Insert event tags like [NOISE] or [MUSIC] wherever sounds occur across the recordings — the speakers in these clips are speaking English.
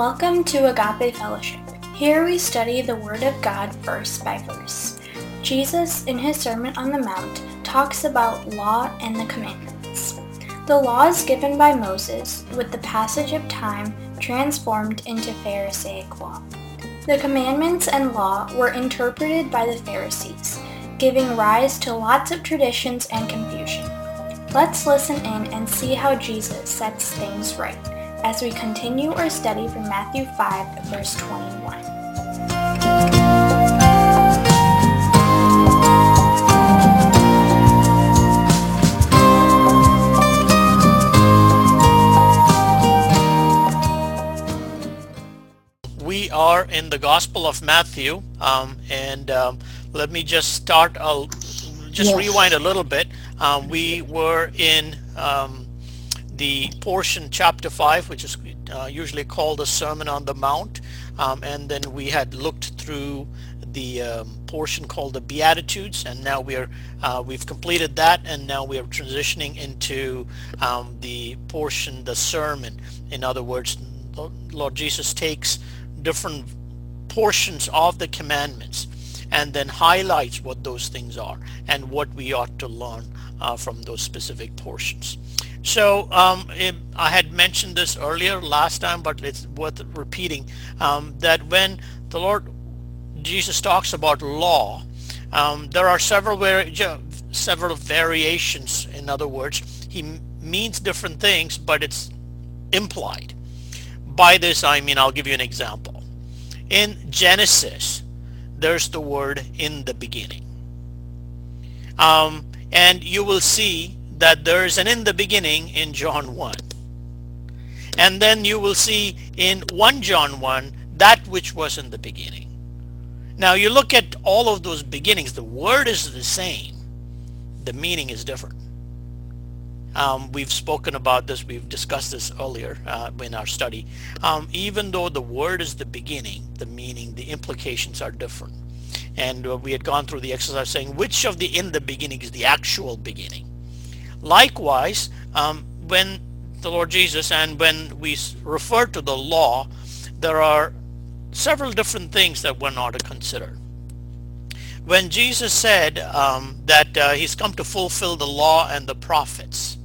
Welcome to Agape Fellowship. Here we study the Word of God verse by verse. Jesus, in his Sermon on the Mount, talks about law and the commandments. The laws given by Moses, with the passage of time, transformed into Pharisaic law. The commandments and law were interpreted by the Pharisees, giving rise to lots of traditions and confusion. Let's listen in and see how Jesus sets things right as we continue our study from Matthew 5, verse 21. We are in the Gospel of Matthew, um, and um, let me just start. I'll just Yes. rewind a little bit. Um, we were in um, the portion chapter 5 which is uh, usually called the Sermon on the Mount um, and then we had looked through the um, portion called the Beatitudes and now we are uh, we've completed that and now we are transitioning into um, the portion the sermon in other words Lord Jesus takes different portions of the commandments and then highlights what those things are and what we ought to learn uh, from those specific portions. So um, it, I had mentioned this earlier last time, but it's worth repeating um, that when the Lord Jesus talks about law, um, there are several vari- several variations. In other words, he means different things, but it's implied. By this, I mean I'll give you an example. In Genesis, there's the word in the beginning. Um, and you will see that there's an in the beginning in John 1. And then you will see in 1 John 1 that which was in the beginning. Now you look at all of those beginnings, the word is the same, the meaning is different. Um, we've spoken about this, we've discussed this earlier uh, in our study. Um, even though the word is the beginning, the meaning, the implications are different. And uh, we had gone through the exercise saying which of the in the beginning is the actual beginning. Likewise, um, when the Lord Jesus and when we refer to the law, there are several different things that we're not to consider. When Jesus said um, that uh, he's come to fulfill the law and the prophets,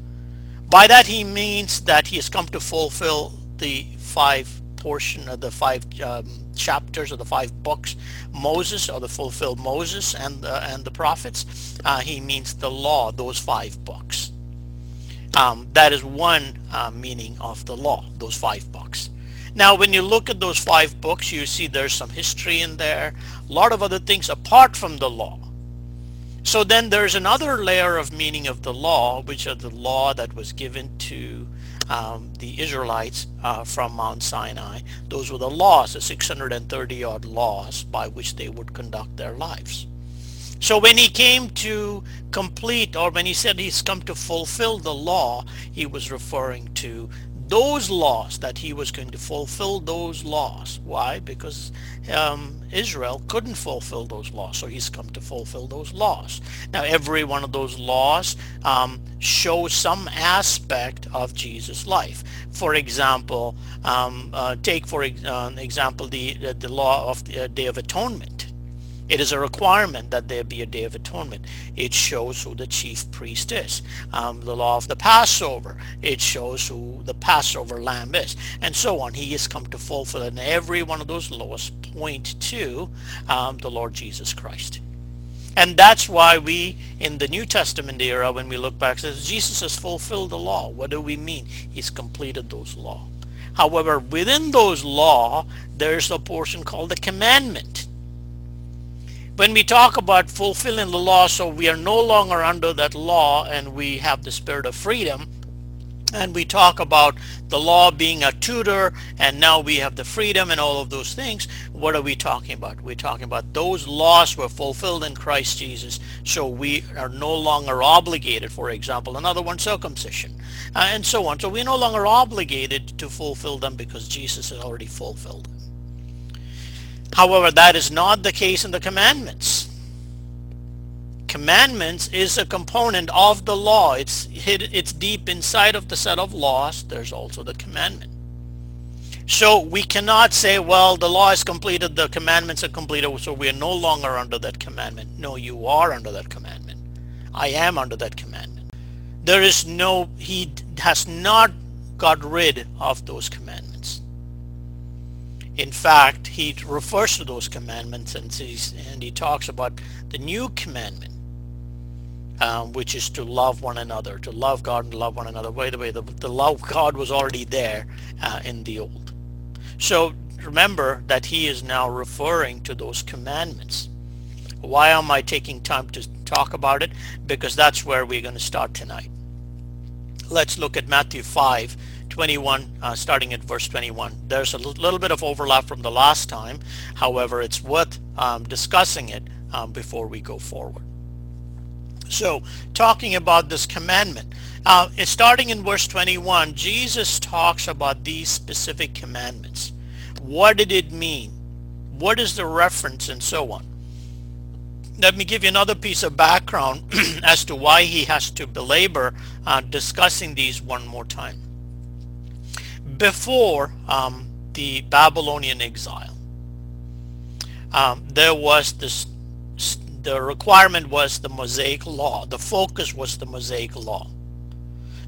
by that he means that he has come to fulfill the five portion of the five um, chapters of the five books Moses or the fulfilled Moses and the, and the prophets uh, he means the law those five books. Um, that is one uh, meaning of the law those five books. Now when you look at those five books you see there's some history in there a lot of other things apart from the law. So then there's another layer of meaning of the law, which are the law that was given to um, the Israelites uh, from Mount Sinai. Those were the laws, the 630 odd laws by which they would conduct their lives. So when he came to complete, or when he said he's come to fulfill the law, he was referring to those laws that he was going to fulfill those laws. Why? Because um, Israel couldn't fulfill those laws, so he's come to fulfill those laws. Now, every one of those laws um, shows some aspect of Jesus' life. For example, um, uh, take for uh, example the the law of the uh, Day of Atonement. It is a requirement that there be a day of atonement. It shows who the chief priest is. Um, the law of the Passover, it shows who the Passover lamb is, and so on. He has come to fulfill, and every one of those laws point to um, the Lord Jesus Christ. And that's why we, in the New Testament era, when we look back, says Jesus has fulfilled the law. What do we mean? He's completed those law. However, within those law, there's a portion called the commandment when we talk about fulfilling the law, so we are no longer under that law and we have the spirit of freedom, and we talk about the law being a tutor and now we have the freedom and all of those things, what are we talking about? We're talking about those laws were fulfilled in Christ Jesus, so we are no longer obligated, for example, another one, circumcision, uh, and so on. So we're no longer obligated to fulfill them because Jesus has already fulfilled them. However, that is not the case in the commandments. Commandments is a component of the law. It's hid, it's deep inside of the set of laws. There's also the commandment. So we cannot say, well, the law is completed, the commandments are completed, so we are no longer under that commandment. No, you are under that commandment. I am under that commandment. There is no, he has not got rid of those commandments. In fact, he refers to those commandments and, and he talks about the new commandment, um, which is to love one another, to love God and love one another. By the way, the, the love God was already there uh, in the old. So remember that he is now referring to those commandments. Why am I taking time to talk about it? Because that's where we're going to start tonight. Let's look at Matthew 5, 21, uh, starting at verse 21. There's a little bit of overlap from the last time. However, it's worth um, discussing it um, before we go forward. So talking about this commandment, uh, starting in verse 21, Jesus talks about these specific commandments. What did it mean? What is the reference and so on? Let me give you another piece of background [CLEARS THROAT] as to why he has to belabor uh, discussing these one more time. Before um, the Babylonian exile, um, there was this, the requirement was the Mosaic law. The focus was the Mosaic law.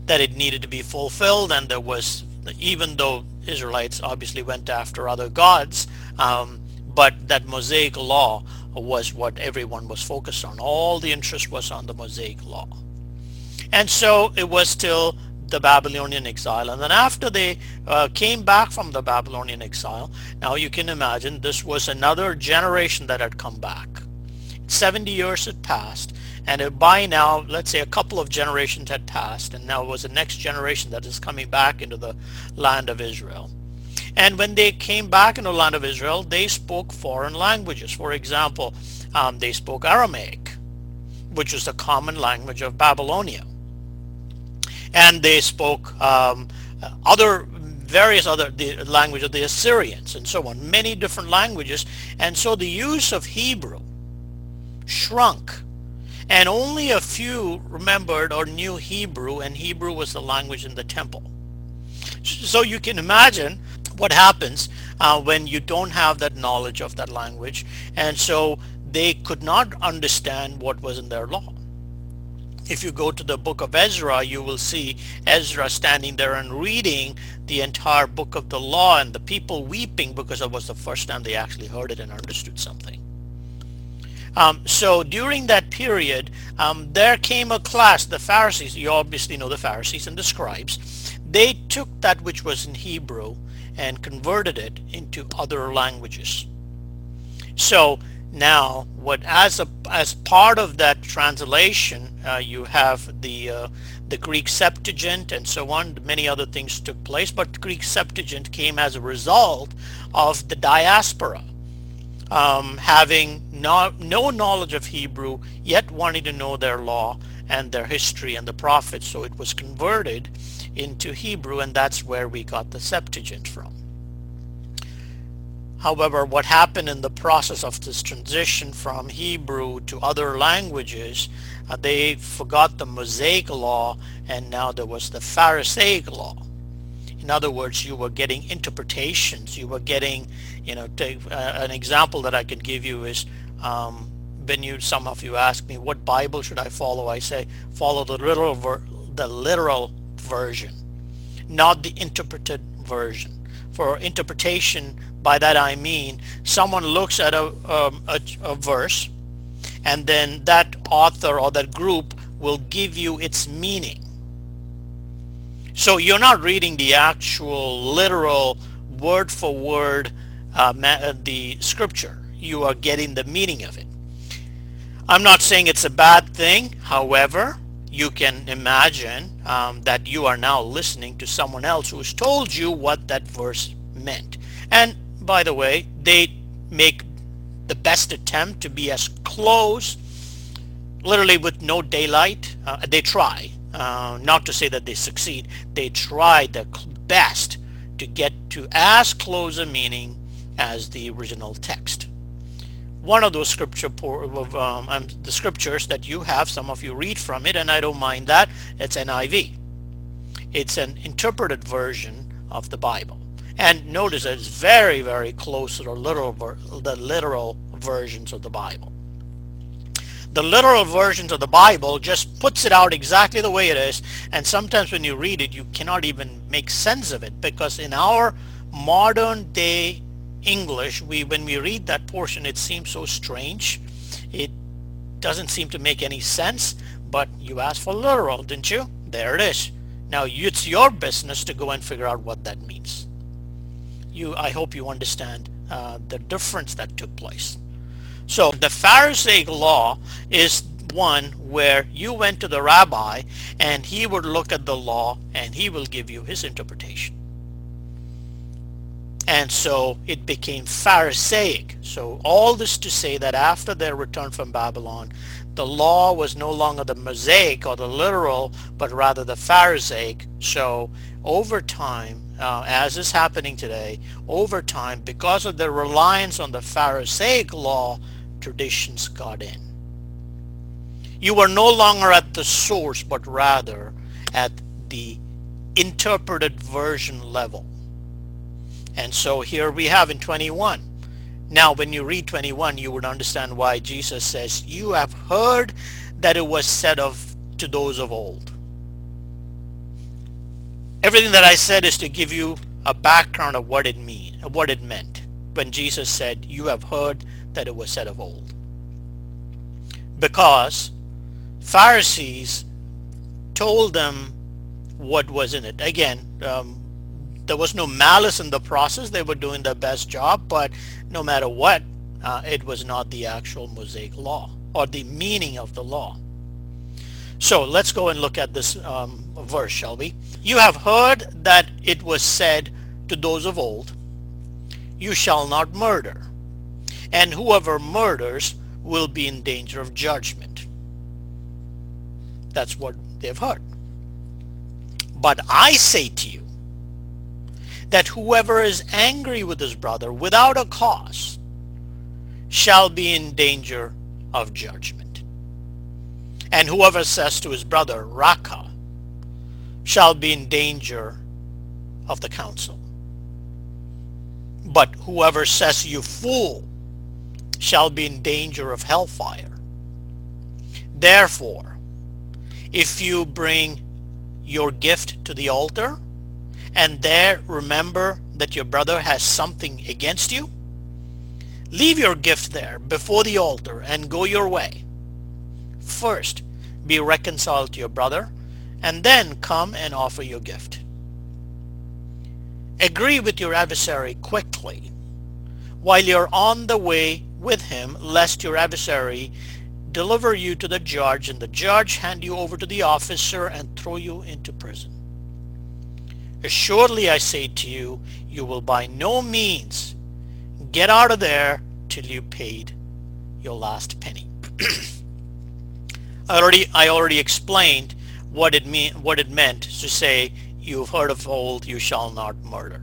That it needed to be fulfilled and there was even though Israelites obviously went after other gods um, but that Mosaic law was what everyone was focused on. All the interest was on the Mosaic law. And so it was till the Babylonian exile and then after they uh, came back from the Babylonian exile now you can imagine this was another generation that had come back 70 years had passed and by now, let's say a couple of generations had passed, and now it was the next generation that is coming back into the land of Israel. And when they came back into the land of Israel, they spoke foreign languages. For example, um, they spoke Aramaic, which was the common language of Babylonia. And they spoke um, other various other the language of the Assyrians and so on, many different languages. And so the use of Hebrew shrunk and only a few remembered or knew Hebrew, and Hebrew was the language in the temple. So you can imagine what happens uh, when you don't have that knowledge of that language, and so they could not understand what was in their law. If you go to the book of Ezra, you will see Ezra standing there and reading the entire book of the law and the people weeping because it was the first time they actually heard it and understood something. Um, so during that period, um, there came a class, the Pharisees, you obviously know the Pharisees and the scribes, they took that which was in Hebrew and converted it into other languages. So now what as a as part of that translation uh, you have the uh, the Greek Septuagint and so on many other things took place but Greek Septuagint came as a result of the diaspora um, having no, no knowledge of Hebrew, yet wanting to know their law and their history and the prophets. So it was converted into Hebrew, and that's where we got the Septuagint from. However, what happened in the process of this transition from Hebrew to other languages, uh, they forgot the Mosaic law, and now there was the Pharisaic law. In other words, you were getting interpretations. You were getting, you know, take, uh, an example that I could give you is um, when you, some of you ask me, what Bible should I follow? I say, follow the literal, the literal version, not the interpreted version. For interpretation, by that I mean someone looks at a, um, a, a verse and then that author or that group will give you its meaning so you're not reading the actual literal word for word uh, uh, the scripture. You are getting the meaning of it. I'm not saying it's a bad thing. However, you can imagine um, that you are now listening to someone else who's told you what that verse meant. And by the way, they make the best attempt to be as close, literally with no daylight. Uh, they try uh, not to say that they succeed, they try their best to get to as close a meaning as the original text. One of those scripture um, um, the scriptures that you have, some of you read from it, and I don't mind that, it's NIV. It's an interpreted version of the Bible. And notice that it's very, very close to the literal, the literal versions of the Bible. The literal versions of the Bible just puts it out exactly the way it is. And sometimes when you read it, you cannot even make sense of it because in our modern day English, we when we read that portion, it seems so strange. It doesn't seem to make any sense, but you asked for literal, didn't you? There it is. Now it's your business to go and figure out what that means. You, I hope you understand uh, the difference that took place. So the Pharisaic law is one where you went to the rabbi and he would look at the law and he will give you his interpretation. And so it became Pharisaic. So all this to say that after their return from Babylon, the law was no longer the Mosaic or the literal, but rather the Pharisaic. So over time, uh, as is happening today, over time, because of their reliance on the Pharisaic law, traditions got in. You are no longer at the source, but rather at the interpreted version level. And so here we have in 21. Now when you read 21, you would understand why Jesus says, you have heard that it was said of to those of old. Everything that I said is to give you a background of what it mean, what it meant when Jesus said, you have heard that it was said of old. Because Pharisees told them what was in it. Again, um, there was no malice in the process. They were doing their best job, but no matter what, uh, it was not the actual Mosaic law or the meaning of the law. So let's go and look at this um, verse, shall we? You have heard that it was said to those of old, you shall not murder and whoever murders will be in danger of judgment. That's what they've heard. But I say to you that whoever is angry with his brother without a cause shall be in danger of judgment. And whoever says to his brother, Raca, shall be in danger of the council. But whoever says you fool shall be in danger of hellfire. Therefore, if you bring your gift to the altar and there remember that your brother has something against you, leave your gift there before the altar and go your way. First, be reconciled to your brother and then come and offer your gift. Agree with your adversary quickly while you're on the way with him, lest your adversary deliver you to the judge, and the judge hand you over to the officer and throw you into prison. Assuredly I say to you, you will by no means get out of there till you paid your last penny. [CLEARS THROAT] I already I already explained what it mean what it meant to say you've heard of old you shall not murder.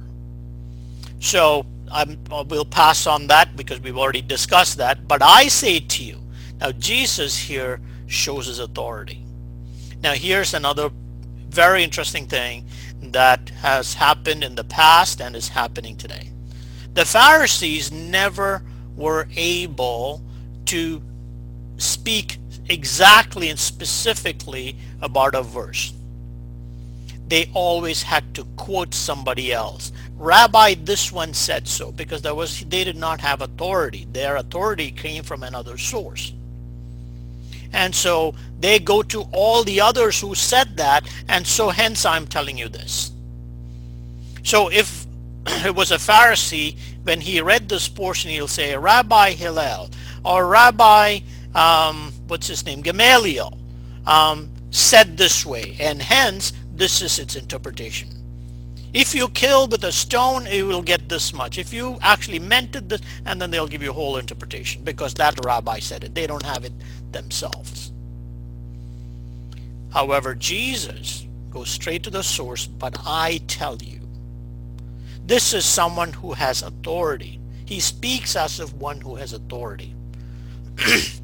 So I'm, uh, we'll pass on that because we've already discussed that. But I say to you, now Jesus here shows his authority. Now here's another very interesting thing that has happened in the past and is happening today. The Pharisees never were able to speak exactly and specifically about a verse. They always had to quote somebody else. Rabbi, this one said so because there was they did not have authority. Their authority came from another source. And so they go to all the others who said that, and so hence I'm telling you this. So if [CLEARS THROAT] it was a Pharisee, when he read this portion, he'll say, Rabbi Hillel, or Rabbi, um, what's his name, Gamaliel, um, said this way, and hence this is its interpretation. If you kill with a stone, it will get this much. If you actually meant it, this, and then they'll give you a whole interpretation because that rabbi said it. They don't have it themselves. However, Jesus goes straight to the source, but I tell you. This is someone who has authority. He speaks as of one who has authority. [CLEARS THROAT]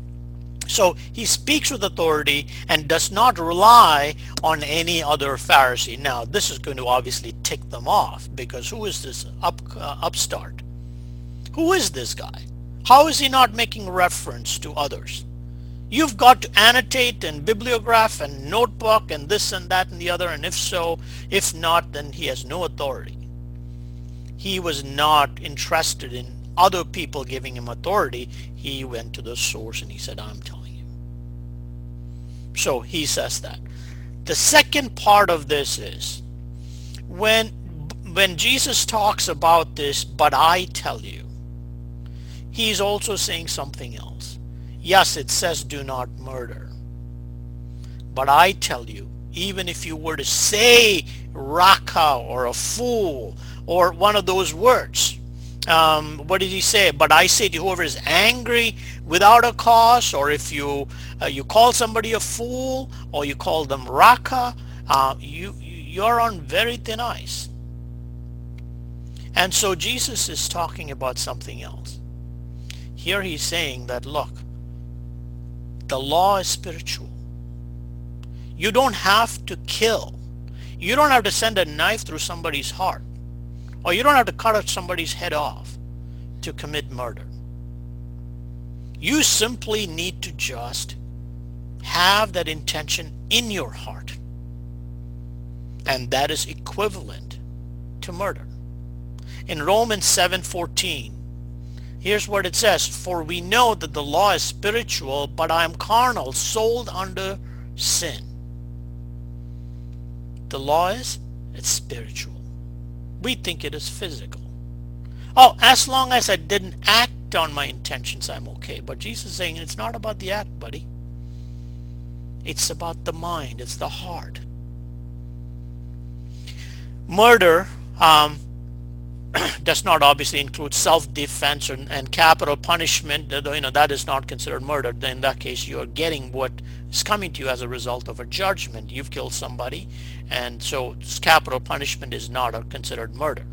So he speaks with authority and does not rely on any other Pharisee. Now, this is going to obviously tick them off because who is this up, uh, upstart? Who is this guy? How is he not making reference to others? You've got to annotate and bibliograph and notebook and this and that and the other. And if so, if not, then he has no authority. He was not interested in other people giving him authority. He went to the source and he said, I'm telling. So he says that. The second part of this is when when Jesus talks about this, but I tell you, he's also saying something else. Yes, it says do not murder. But I tell you, even if you were to say raca or a fool or one of those words, um, what did he say? But I say to whoever is angry without a cause, or if you uh, you call somebody a fool, or you call them raca, uh, you you're on very thin ice. And so Jesus is talking about something else. Here he's saying that look, the law is spiritual. You don't have to kill. You don't have to send a knife through somebody's heart. Or you don't have to cut somebody's head off to commit murder. You simply need to just have that intention in your heart. And that is equivalent to murder. In Romans 7:14, here's what it says, "For we know that the law is spiritual, but I am carnal, sold under sin." The law is it's spiritual we think it is physical. Oh, as long as I didn't act on my intentions, I'm okay. But Jesus is saying it's not about the act, buddy. It's about the mind. It's the heart. Murder um, [CLEARS THROAT] does not obviously include self-defense and, and, capital punishment. You know that is not considered murder. Then in that case, you are getting what is coming to you as a result of a judgment. You've killed somebody, and so capital punishment is not considered murder.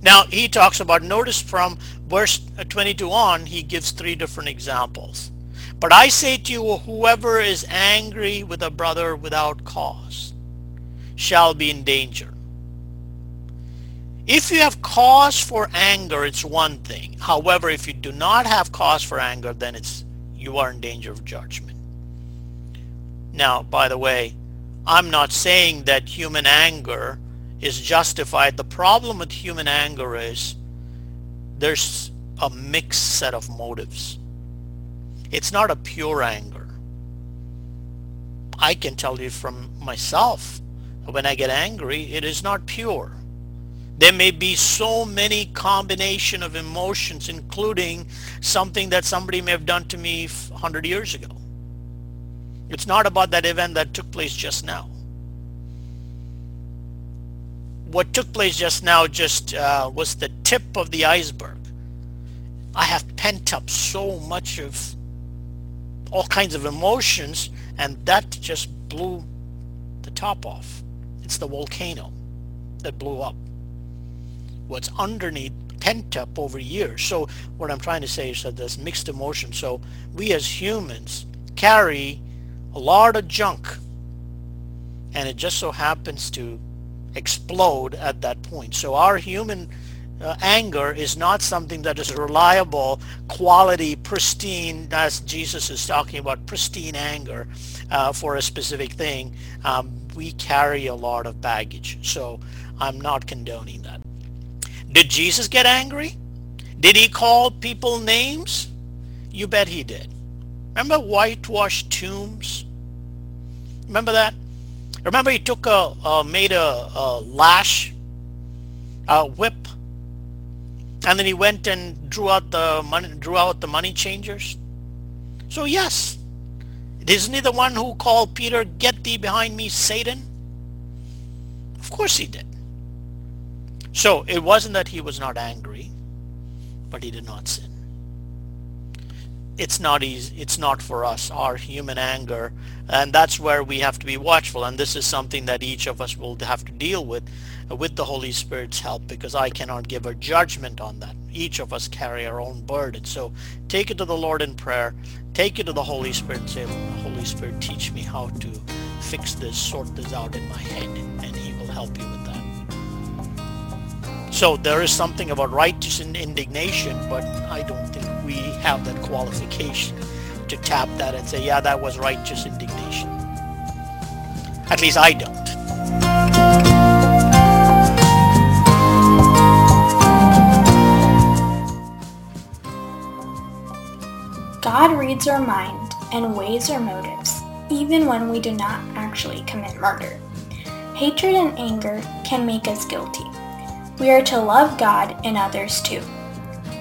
Now he talks about. Notice from verse uh, 22 on, he gives three different examples. But I say to you, whoever is angry with a brother without cause shall be in danger. If you have cause for anger, it's one thing. However, if you do not have cause for anger, then it's you are in danger of judgment. Now, by the way, I'm not saying that human anger is justified. The problem with human anger is there's a mixed set of motives. It's not a pure anger. I can tell you from myself, when I get angry, it is not pure. There may be so many combination of emotions, including something that somebody may have done to me 100 years ago. It's not about that event that took place just now. What took place just now just uh, was the tip of the iceberg. I have pent up so much of all kinds of emotions and that just blew the top off. It's the volcano that blew up what's underneath pent up over years. So what I'm trying to say is that there's mixed emotion. So we as humans carry a lot of junk and it just so happens to explode at that point. So our human uh, anger is not something that is reliable, quality, pristine, as Jesus is talking about, pristine anger uh, for a specific thing. Um, we carry a lot of baggage. So I'm not condoning that. Did Jesus get angry? Did he call people names? You bet he did. Remember whitewashed tombs? Remember that? Remember he took a, made a, a lash, a whip, and then he went and drew out the money, drew out the money changers. So yes, isn't he the one who called Peter, "Get thee behind me, Satan"? Of course he did. So it wasn't that he was not angry, but he did not sin. It's not easy. It's not for us, our human anger. And that's where we have to be watchful. And this is something that each of us will have to deal with uh, with the Holy Spirit's help because I cannot give a judgment on that. each of us carry our own burden. So take it to the Lord in prayer. Take it to the Holy Spirit and say, Holy Spirit, teach me how to fix this, sort this out in my head, and he will help you with. So there is something about righteous indignation, but I don't think we have that qualification to tap that and say, yeah, that was righteous indignation. At least I don't. God reads our mind and weighs our motives, even when we do not actually commit murder. Hatred and anger can make us guilty. We are to love God and others too.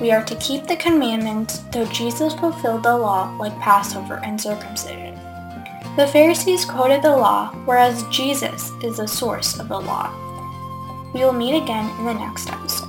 We are to keep the commandments, though Jesus fulfilled the law like Passover and circumcision. The Pharisees quoted the law, whereas Jesus is the source of the law. We will meet again in the next episode.